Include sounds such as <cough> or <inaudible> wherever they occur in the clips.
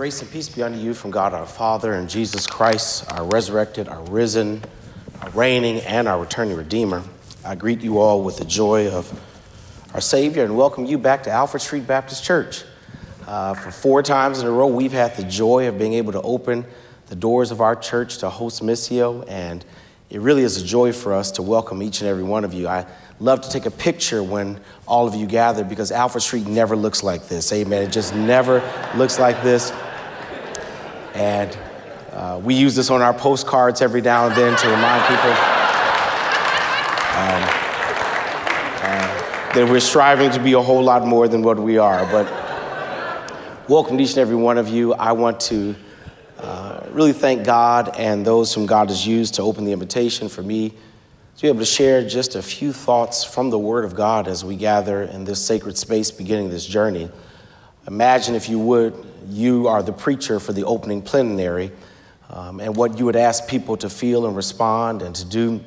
Grace and peace be unto you from God our Father and Jesus Christ, our resurrected, our risen, our reigning, and our returning Redeemer. I greet you all with the joy of our Savior and welcome you back to Alfred Street Baptist Church. Uh, for four times in a row, we've had the joy of being able to open the doors of our church to host Missio, and it really is a joy for us to welcome each and every one of you. I love to take a picture when all of you gather because Alfred Street never looks like this. Amen. It just never looks like this. And uh, we use this on our postcards every now and then to remind people um, uh, that we're striving to be a whole lot more than what we are. But welcome to each and every one of you. I want to uh, really thank God and those whom God has used to open the invitation for me to be able to share just a few thoughts from the Word of God as we gather in this sacred space beginning this journey. Imagine, if you would, you are the preacher for the opening plenary um, and what you would ask people to feel and respond and to do.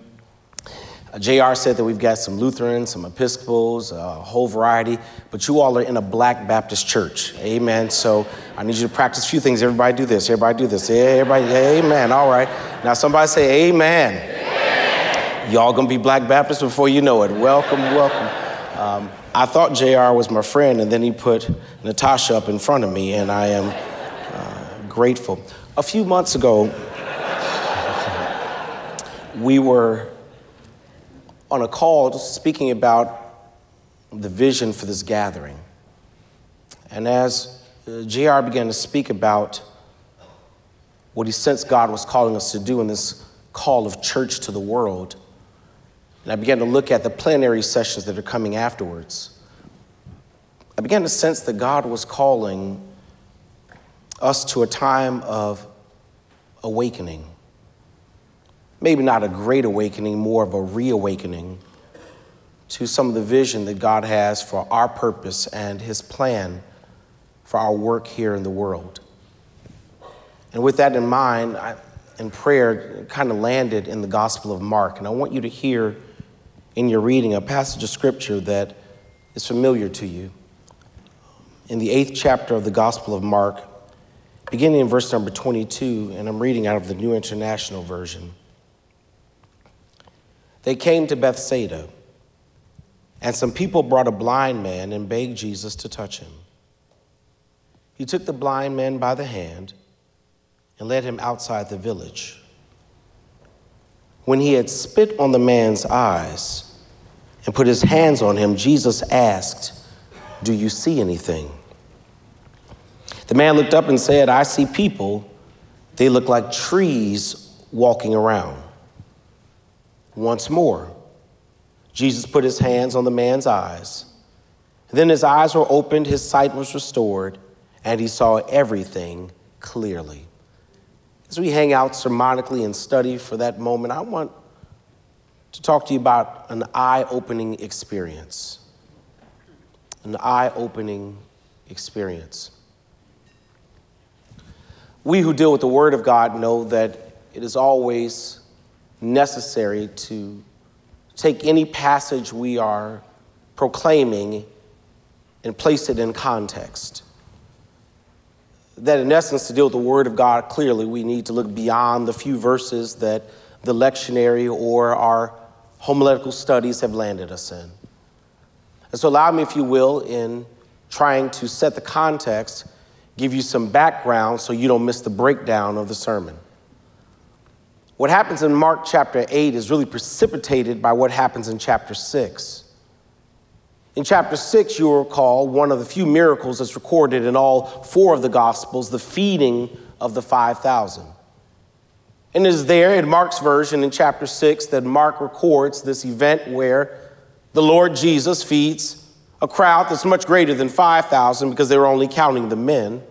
Uh, JR said that we've got some Lutherans, some Episcopals, a whole variety, but you all are in a black Baptist church. Amen. So I need you to practice a few things. Everybody do this. Everybody do this. Everybody, amen. All right. Now somebody say amen. amen. Y'all gonna be Black Baptists before you know it. Welcome, welcome. Um, I thought JR was my friend, and then he put Natasha up in front of me, and I am uh, grateful. A few months ago, we were on a call speaking about the vision for this gathering. And as uh, JR began to speak about what he sensed God was calling us to do in this call of church to the world, and I began to look at the plenary sessions that are coming afterwards. I began to sense that God was calling us to a time of awakening. Maybe not a great awakening, more of a reawakening to some of the vision that God has for our purpose and His plan for our work here in the world. And with that in mind, I, in prayer, kind of landed in the Gospel of Mark. And I want you to hear in your reading a passage of scripture that is familiar to you. In the eighth chapter of the Gospel of Mark, beginning in verse number 22, and I'm reading out of the New International Version. They came to Bethsaida, and some people brought a blind man and begged Jesus to touch him. He took the blind man by the hand and led him outside the village. When he had spit on the man's eyes and put his hands on him, Jesus asked, Do you see anything? The man looked up and said, I see people. They look like trees walking around. Once more, Jesus put his hands on the man's eyes. Then his eyes were opened, his sight was restored, and he saw everything clearly. As we hang out sermonically and study for that moment, I want to talk to you about an eye opening experience. An eye opening experience. We who deal with the Word of God know that it is always necessary to take any passage we are proclaiming and place it in context that in essence, to deal with the Word of God clearly, we need to look beyond the few verses that the lectionary or our homiletical studies have landed us in. And so, allow me, if you will, in trying to set the context, give you some background so you don't miss the breakdown of the sermon. What happens in Mark chapter 8 is really precipitated by what happens in chapter 6. In chapter 6, you will recall one of the few miracles that's recorded in all four of the Gospels the feeding of the 5,000. And it is there in Mark's version in chapter 6 that Mark records this event where the Lord Jesus feeds a crowd that's much greater than 5,000 because they were only counting the men.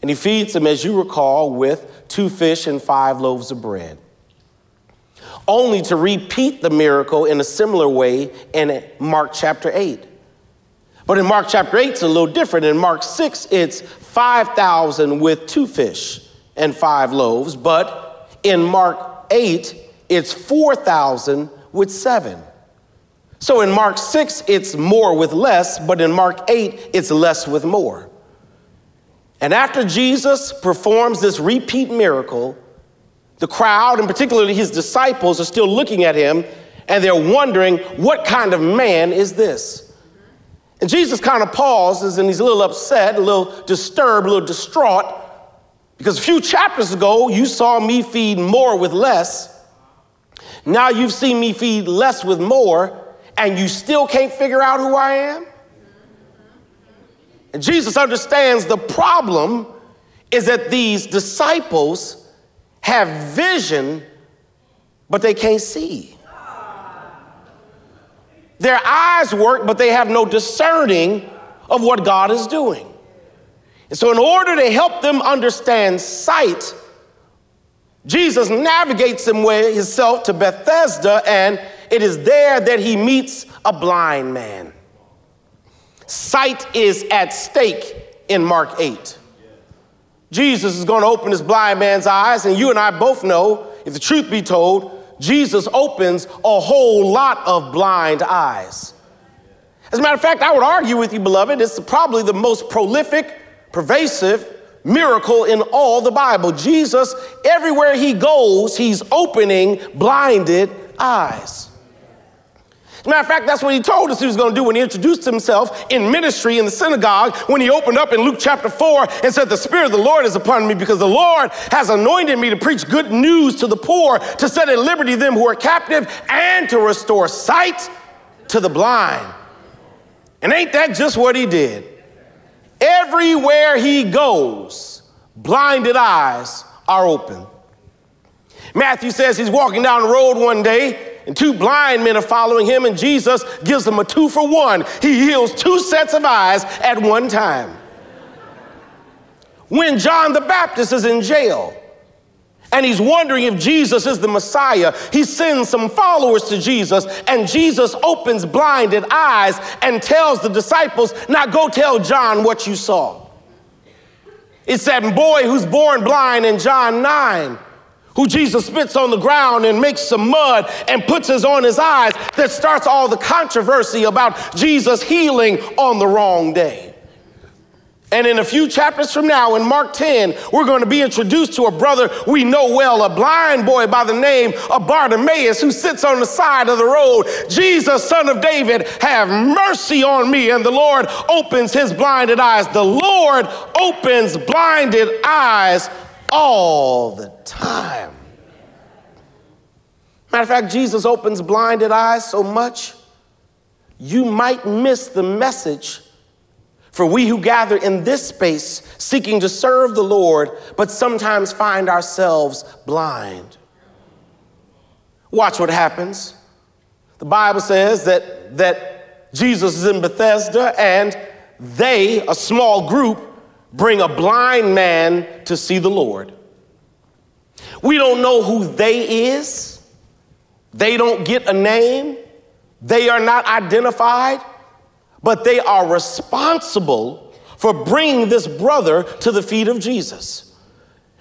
And he feeds them, as you recall, with two fish and five loaves of bread only to repeat the miracle in a similar way in Mark chapter 8. But in Mark chapter 8, it's a little different. In Mark 6, it's 5,000 with two fish and five loaves. But in Mark 8, it's 4,000 with seven. So in Mark 6, it's more with less, but in Mark 8, it's less with more. And after Jesus performs this repeat miracle, the crowd, and particularly his disciples, are still looking at him and they're wondering, what kind of man is this? And Jesus kind of pauses and he's a little upset, a little disturbed, a little distraught, because a few chapters ago, you saw me feed more with less. Now you've seen me feed less with more, and you still can't figure out who I am? And Jesus understands the problem is that these disciples have vision, but they can't see. Their eyes work, but they have no discerning of what God is doing. And so, in order to help them understand sight, Jesus navigates them with himself to Bethesda, and it is there that he meets a blind man. Sight is at stake in Mark 8. Jesus is going to open this blind man's eyes, and you and I both know, if the truth be told, Jesus opens a whole lot of blind eyes. As a matter of fact, I would argue with you, beloved, it's probably the most prolific, pervasive miracle in all the Bible. Jesus, everywhere he goes, he's opening blinded eyes. As a matter of fact, that's what he told us he was going to do when he introduced himself in ministry in the synagogue when he opened up in Luke chapter 4 and said, The Spirit of the Lord is upon me because the Lord has anointed me to preach good news to the poor, to set at liberty them who are captive, and to restore sight to the blind. And ain't that just what he did? Everywhere he goes, blinded eyes are open. Matthew says he's walking down the road one day and two blind men are following him, and Jesus gives them a two for one. He heals two sets of eyes at one time. When John the Baptist is in jail, and he's wondering if Jesus is the Messiah. He sends some followers to Jesus, and Jesus opens blinded eyes and tells the disciples, Now go tell John what you saw. It's that boy who's born blind in John 9 who Jesus spits on the ground and makes some mud and puts his on his eyes that starts all the controversy about Jesus healing on the wrong day. And in a few chapters from now, in Mark 10, we're going to be introduced to a brother we know well, a blind boy by the name of Bartimaeus, who sits on the side of the road. Jesus, son of David, have mercy on me. And the Lord opens his blinded eyes. The Lord opens blinded eyes all the time. Matter of fact, Jesus opens blinded eyes so much, you might miss the message for we who gather in this space seeking to serve the Lord, but sometimes find ourselves blind. Watch what happens. The Bible says that, that Jesus is in Bethesda and they, a small group, bring a blind man to see the Lord. We don't know who they is. They don't get a name. They are not identified, but they are responsible for bringing this brother to the feet of Jesus.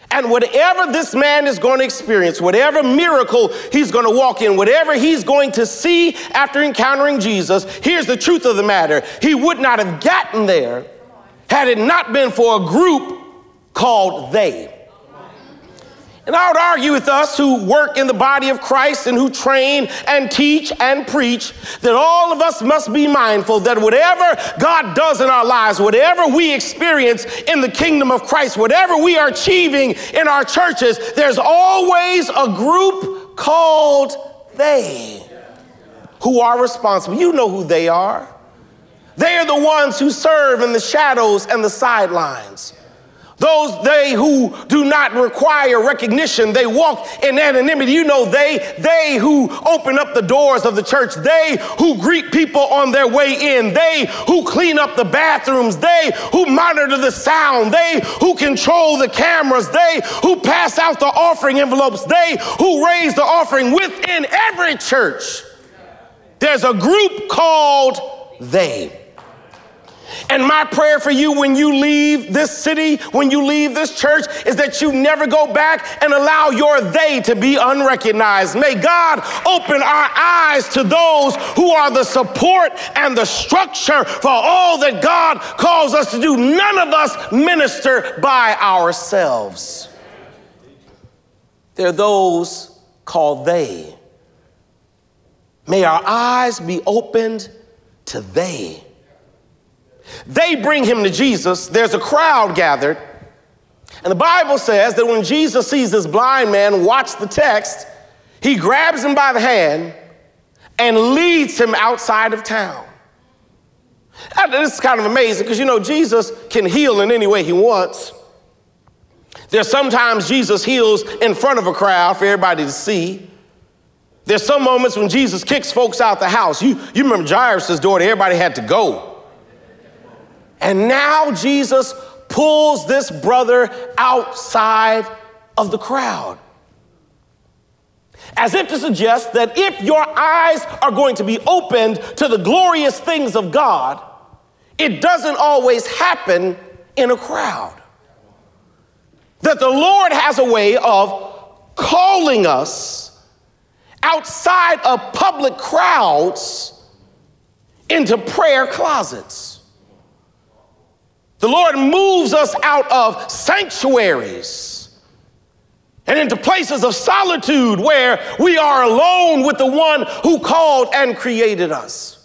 And whatever this man is going to experience, whatever miracle he's going to walk in, whatever he's going to see after encountering Jesus, here's the truth of the matter. He would not have gotten there had it not been for a group called they. And I would argue with us who work in the body of Christ and who train and teach and preach that all of us must be mindful that whatever God does in our lives, whatever we experience in the kingdom of Christ, whatever we are achieving in our churches, there's always a group called they who are responsible. You know who they are. They are the ones who serve in the shadows and the sidelines. Those they who do not require recognition, they walk in anonymity. You know, they, they who open up the doors of the church, they who greet people on their way in, they who clean up the bathrooms, they who monitor the sound, they who control the cameras, they who pass out the offering envelopes, they who raise the offering within every church. There's a group called they. And my prayer for you when you leave this city, when you leave this church, is that you never go back and allow your they to be unrecognized. May God open our eyes to those who are the support and the structure for all that God calls us to do. None of us minister by ourselves. There are those called they. May our eyes be opened to they. They bring him to Jesus. There's a crowd gathered. And the Bible says that when Jesus sees this blind man, watch the text, he grabs him by the hand and leads him outside of town. This is kind of amazing because you know, Jesus can heal in any way he wants. There's sometimes Jesus heals in front of a crowd for everybody to see. There's some moments when Jesus kicks folks out the house. You, you remember Jairus' daughter, everybody had to go. And now Jesus pulls this brother outside of the crowd. As if to suggest that if your eyes are going to be opened to the glorious things of God, it doesn't always happen in a crowd. That the Lord has a way of calling us outside of public crowds into prayer closets. The Lord moves us out of sanctuaries and into places of solitude where we are alone with the one who called and created us.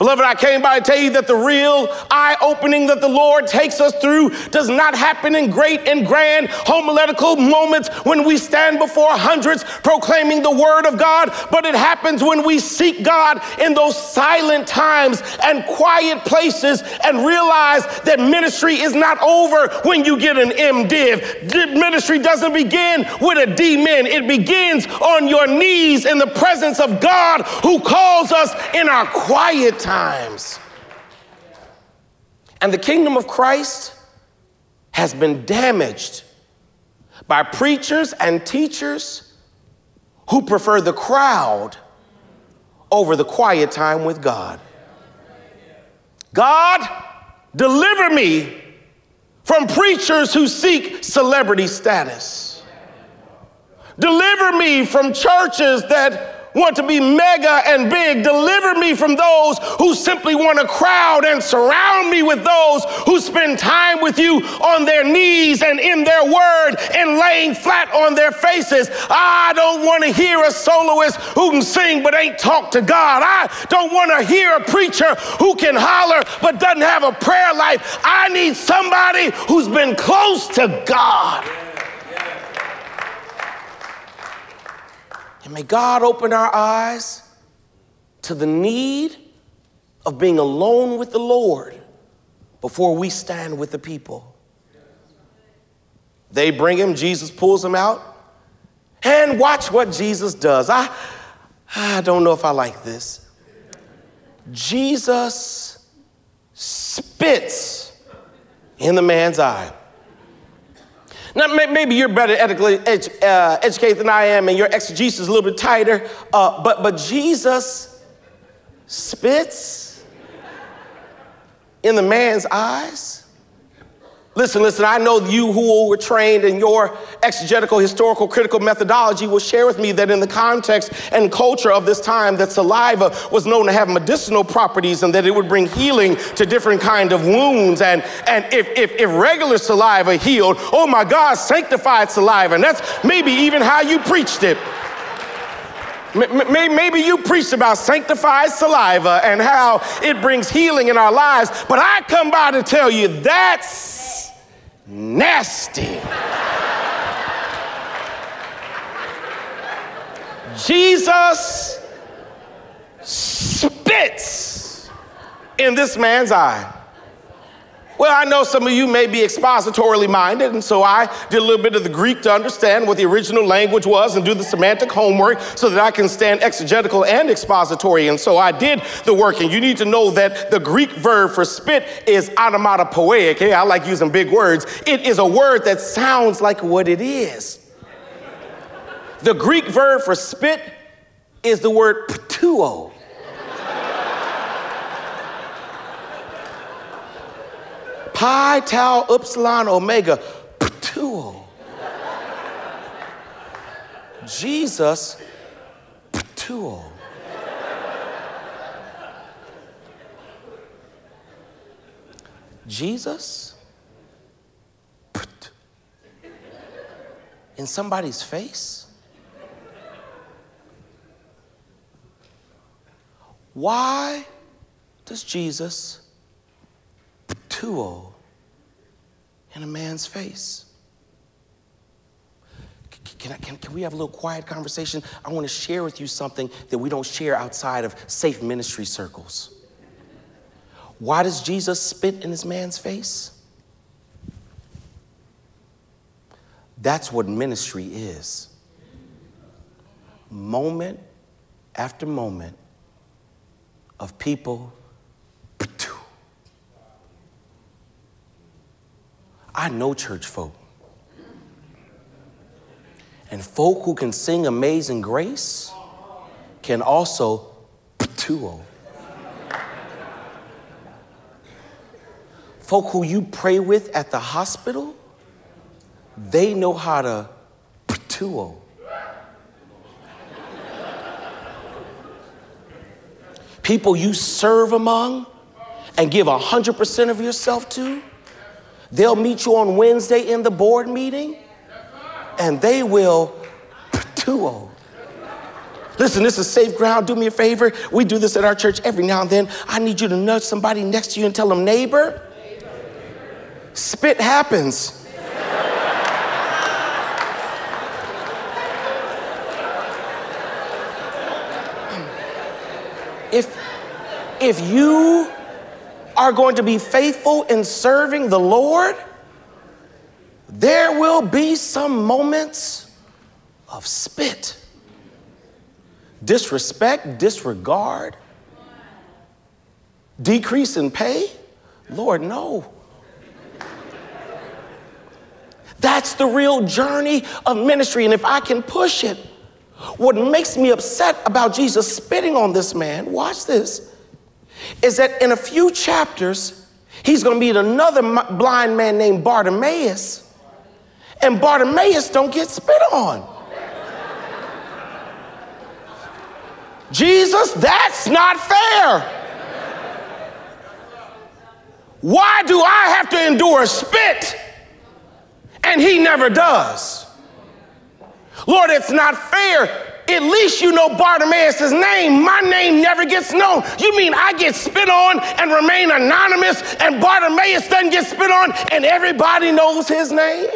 Beloved, I came by to tell you that the real eye opening that the Lord takes us through does not happen in great and grand homiletical moments when we stand before hundreds proclaiming the word of God, but it happens when we seek God in those silent times and quiet places and realize that ministry is not over when you get an MDiv. Ministry doesn't begin with a D-Min, it begins on your knees in the presence of God who calls us in our quiet time times. And the kingdom of Christ has been damaged by preachers and teachers who prefer the crowd over the quiet time with God. God, deliver me from preachers who seek celebrity status. Deliver me from churches that want to be mega and big. Deliver me from those who simply want to crowd and surround me with those who spend time with you on their knees and in their word and laying flat on their faces. I don't want to hear a soloist who can sing but ain't talk to God. I don't want to hear a preacher who can holler but doesn't have a prayer life. I need somebody who's been close to God. And may God open our eyes to the need of being alone with the Lord before we stand with the people. They bring him, Jesus pulls him out, and watch what Jesus does. I, I don't know if I like this. Jesus spits in the man's eye. Now, maybe you're better edu- uh, educated than I am, and your exegesis is a little bit tighter. Uh, but but Jesus spits in the man's eyes. Listen, listen, I know you who were trained in your exegetical, historical, critical methodology will share with me that in the context and culture of this time that saliva was known to have medicinal properties and that it would bring healing to different kind of wounds. And, and if, if, if regular saliva healed, oh my God, sanctified saliva. And that's maybe even how you preached it. Maybe you preached about sanctified saliva and how it brings healing in our lives, but I come by to tell you that's nasty. Jesus spits in this man's eye. Well, I know some of you may be expositorily minded, and so I did a little bit of the Greek to understand what the original language was and do the semantic homework so that I can stand exegetical and expository. And so I did the work, and you need to know that the Greek verb for spit is onomatopoeic. Hey, I like using big words. It is a word that sounds like what it is. The Greek verb for spit is the word ptuo. Pi, Tau, Upsilon, Omega, Ptuo. Jesus, Ptuo. Jesus, in somebody's face? Why does Jesus ptuo in a man's face? Can, I, can, can we have a little quiet conversation? I want to share with you something that we don't share outside of safe ministry circles. Why does Jesus spit in this man's face? That's what ministry is. Moment after moment of people. I know church folk. And folk who can sing Amazing Grace can also Folk who you pray with at the hospital, they know how to ptuo. people you serve among and give 100% of yourself to, they'll meet you on Wednesday in the board meeting and they will ptuo. Listen, this is safe ground. Do me a favor. We do this at our church every now and then. I need you to nudge somebody next to you and tell them, neighbor, spit happens. if, if you are going to be faithful in serving the Lord, there will be some moments of spit, disrespect, disregard, decrease in pay. Lord, no. That's the real journey of ministry. And if I can push it, what makes me upset about Jesus spitting on this man, watch this, is that in a few chapters, he's going to meet another blind man named Bartimaeus. And Bartimaeus don't get spit on. Jesus, that's not fair. Why do I have to endure spit and he never does? Lord, it's not fair. At least you know Bartimaeus' name. My name never gets known. You mean I get spit on and remain anonymous, and Bartimaeus doesn't get spit on and everybody knows his name?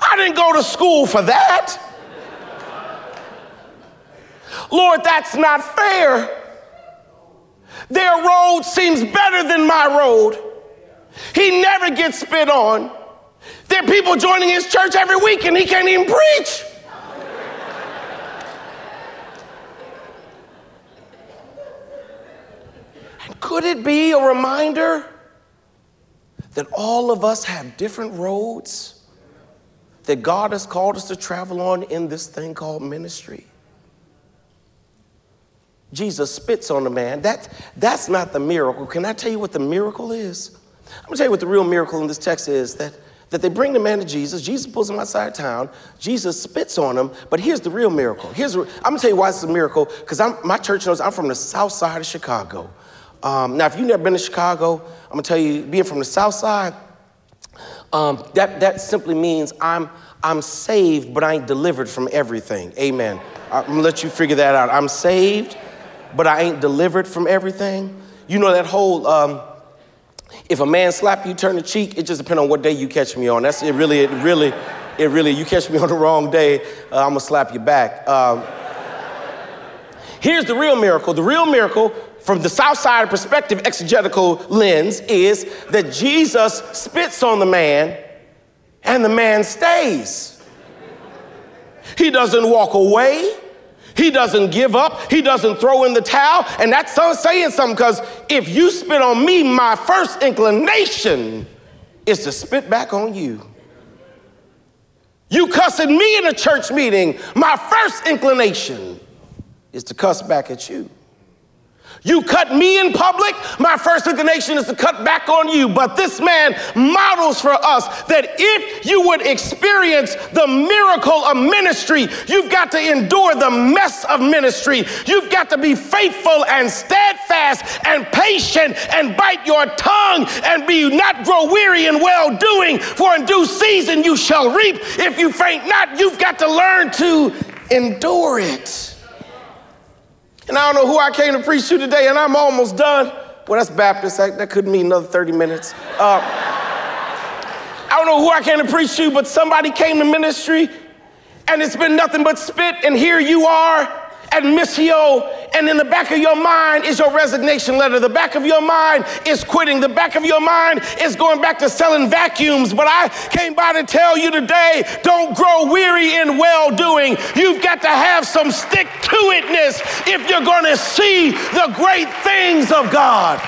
I didn't go to school for that. Lord, that's not fair. Their road seems better than my road. He never gets spit on. There are people joining his church every week and he can't even preach. and could it be a reminder that all of us have different roads that God has called us to travel on in this thing called ministry? Jesus spits on the man. That, that's not the miracle. Can I tell you what the miracle is? I'm gonna tell you what the real miracle in this text is that that they bring the man to Jesus. Jesus pulls him outside of town. Jesus spits on him. But here's the real miracle. Here's, I'm gonna tell you why it's a miracle, because my church knows I'm from the south side of Chicago. Um, now, if you've never been to Chicago, I'm gonna tell you, being from the south side, um, that, that simply means I'm, I'm saved, but I ain't delivered from everything. Amen. I'm gonna let you figure that out. I'm saved, but I ain't delivered from everything. You know that whole um, if a man slap you, turn the cheek, it just depends on what day you catch me on. That's it really, it really, it really, you catch me <laughs> on the wrong day, uh, I'm gonna slap you back. Um, here's the real miracle. The real miracle from the south side perspective, exegetical lens, is that Jesus spits on the man and the man stays. He doesn't walk away. He doesn't give up. He doesn't throw in the towel. And that's saying something because if you spit on me, my first inclination is to spit back on you. You cussing me in a church meeting, my first inclination is to cuss back at you. You cut me in public, my first inclination is to cut back on you. But this man models for us that if you would experience the miracle of ministry, you've got to endure the mess of ministry. You've got to be faithful and steadfast and patient and bite your tongue and be not grow weary in well doing, for in due season you shall reap. If you faint not, you've got to learn to endure it. And I don't know who I came to preach to today, and I'm almost done. Well, that's Baptist. That, that could mean another 30 minutes. Uh, <laughs> I don't know who I came to preach to, but somebody came to ministry, and it's been nothing but spit, and here you are at Missio, and in the back of your mind is your resignation letter. The back of your mind is quitting. The back of your mind is going back to selling vacuums. But I came by to tell you today don't grow weary in well doing. You've got to have some stick to itness if you're going to see the great things of God.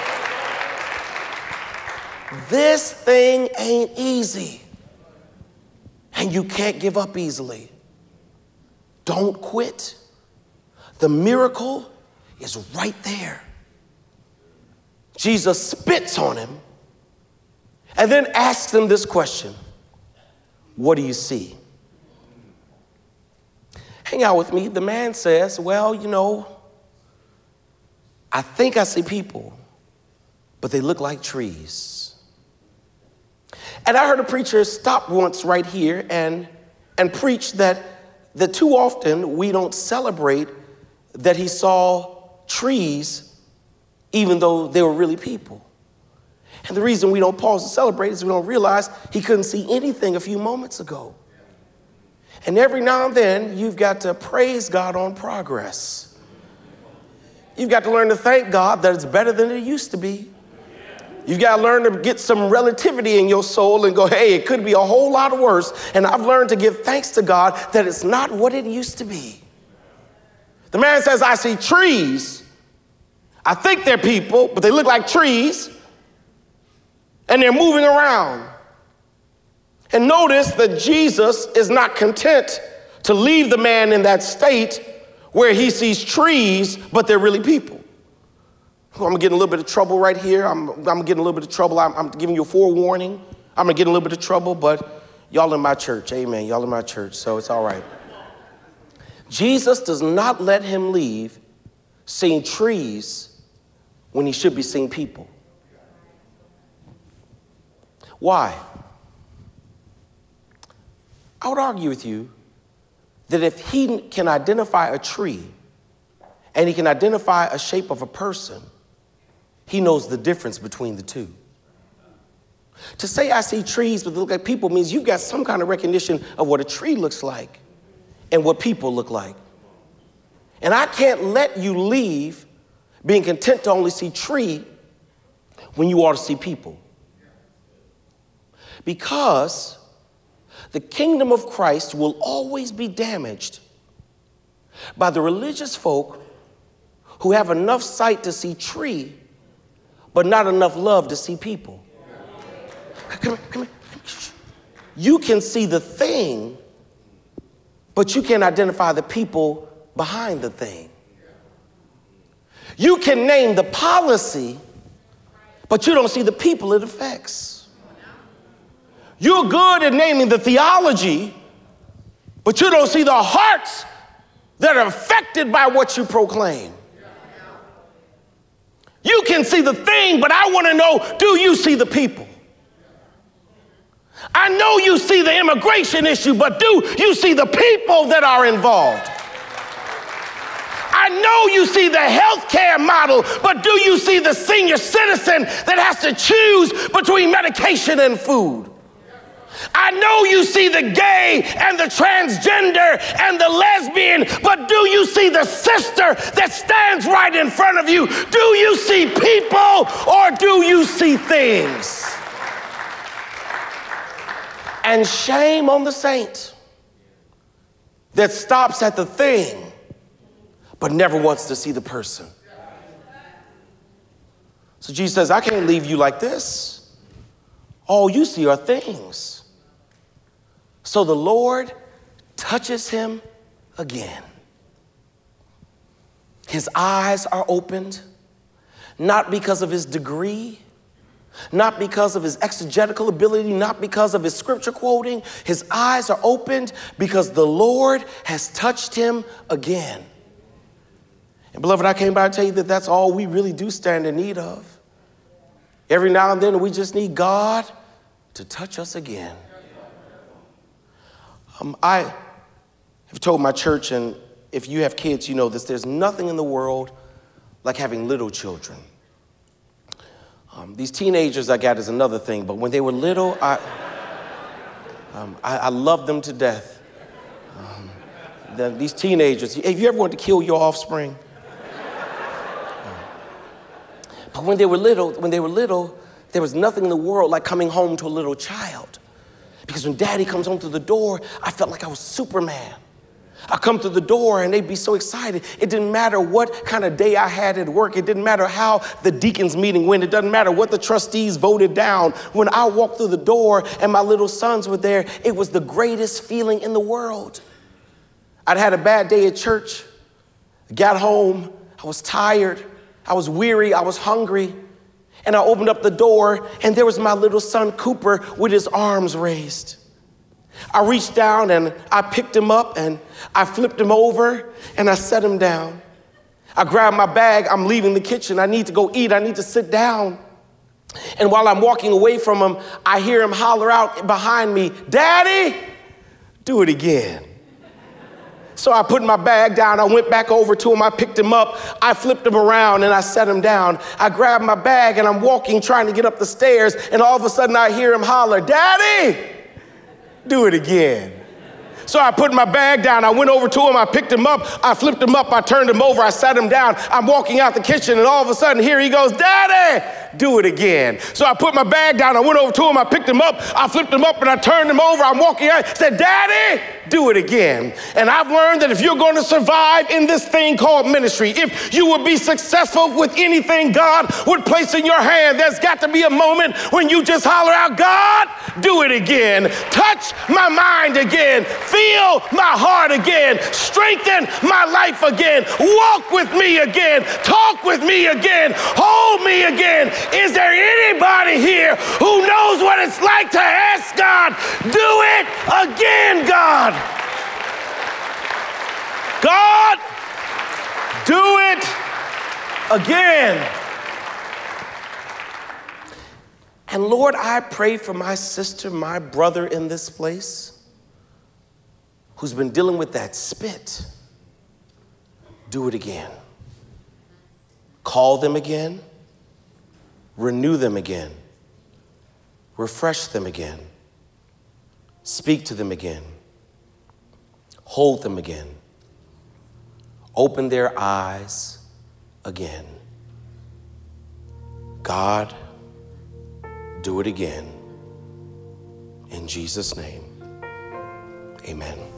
This thing ain't easy, and you can't give up easily. Don't quit. The miracle is right there. Jesus spits on him and then asks him this question What do you see? Hang out with me. The man says, Well, you know, I think I see people, but they look like trees. And I heard a preacher stop once right here and, and preach that, that too often we don't celebrate that he saw trees even though they were really people. And the reason we don't pause to celebrate is we don't realize he couldn't see anything a few moments ago. And every now and then, you've got to praise God on progress. You've got to learn to thank God that it's better than it used to be. You've got to learn to get some relativity in your soul and go, hey, it could be a whole lot worse. And I've learned to give thanks to God that it's not what it used to be. The man says, I see trees. I think they're people, but they look like trees, and they're moving around. And notice that Jesus is not content to leave the man in that state where he sees trees, but they're really people. I'm getting a little bit of trouble right here. I'm, I'm getting a little bit of trouble. I'm, I'm giving you a forewarning. I'm gonna get a little bit of trouble, but y'all in my church. Amen. Y'all in my church, so it's all right. Jesus does not let him leave seeing trees when he should be seeing people. Why? I would argue with you that if he can identify a tree and he can identify a shape of a person, he knows the difference between the two. To say I see trees but look like people means you've got some kind of recognition of what a tree looks like and what people look like. And I can't let you leave being content to only see tree when you ought to see people. Because the kingdom of Christ will always be damaged by the religious folk who have enough sight to see tree, but not enough love to see people. Come here, come here. You can see the thing, but you can't identify the people behind the thing. You can name the policy, but you don't see the people it affects. You're good at naming the theology, but you don't see the hearts that are affected by what you proclaim. You can see the thing, but I want to know do you see the people? I know you see the immigration issue, but do you see the people that are involved? I know you see the healthcare model, but do you see the senior citizen that has to choose between medication and food? I know you see the gay and the transgender and the lesbian, but do you see the sister that stands right in front of you? Do you see people or do you see things? And shame on the saint that stops at the thing but never wants to see the person. So Jesus says, I can't leave you like this. All you see are things. So the Lord touches him again. His eyes are opened, not because of his degree, not because of his exegetical ability, not because of his scripture quoting. His eyes are opened because the Lord has touched him again. And beloved, I came by to tell you that that's all we really do stand in need of. Every now and then, we just need God to touch us again. Um, I have told my church, and if you have kids, you know this there's nothing in the world like having little children. Um, these teenagers I got is another thing, but when they were little, I, um, I, I loved them to death. Um, the, these teenagers, have you ever wanted to kill your offspring? But when they were little, when they were little, there was nothing in the world like coming home to a little child. Because when daddy comes home to the door, I felt like I was Superman. I come to the door and they'd be so excited. It didn't matter what kind of day I had at work. It didn't matter how the deacons meeting went. It doesn't matter what the trustees voted down. When I walked through the door and my little sons were there, it was the greatest feeling in the world. I'd had a bad day at church. got home. I was tired. I was weary. I was hungry. And I opened up the door and there was my little son Cooper with his arms raised. I reached down and I picked him up and I flipped him over and I set him down. I grabbed my bag, I'm leaving the kitchen. I need to go eat, I need to sit down. And while I'm walking away from him, I hear him holler out behind me, Daddy, do it again. So I put my bag down. I went back over to him. I picked him up. I flipped him around and I set him down. I grabbed my bag and I'm walking, trying to get up the stairs. And all of a sudden I hear him holler, Daddy, do it again. So I put my bag down. I went over to him. I picked him up. I flipped him up. I turned him over. I sat him down. I'm walking out the kitchen, and all of a sudden, here he goes, Daddy, do it again. So I put my bag down. I went over to him. I picked him up. I flipped him up, and I turned him over. I'm walking out. Said, Daddy, do it again. And I've learned that if you're going to survive in this thing called ministry, if you will be successful with anything God would place in your hand, there's got to be a moment when you just holler out, God, do it again. Touch my mind again. Feel my heart again. Strengthen my life again. Walk with me again. Talk with me again. Hold me again. Is there anybody here who knows what it's like to ask God, do it again, God? God, do it again. And Lord, I pray for my sister, my brother in this place who's been dealing with that spit. Do it again. Call them again. Renew them again. Refresh them again. Speak to them again. Hold them again. Open their eyes again. God, do it again. In Jesus' name, amen.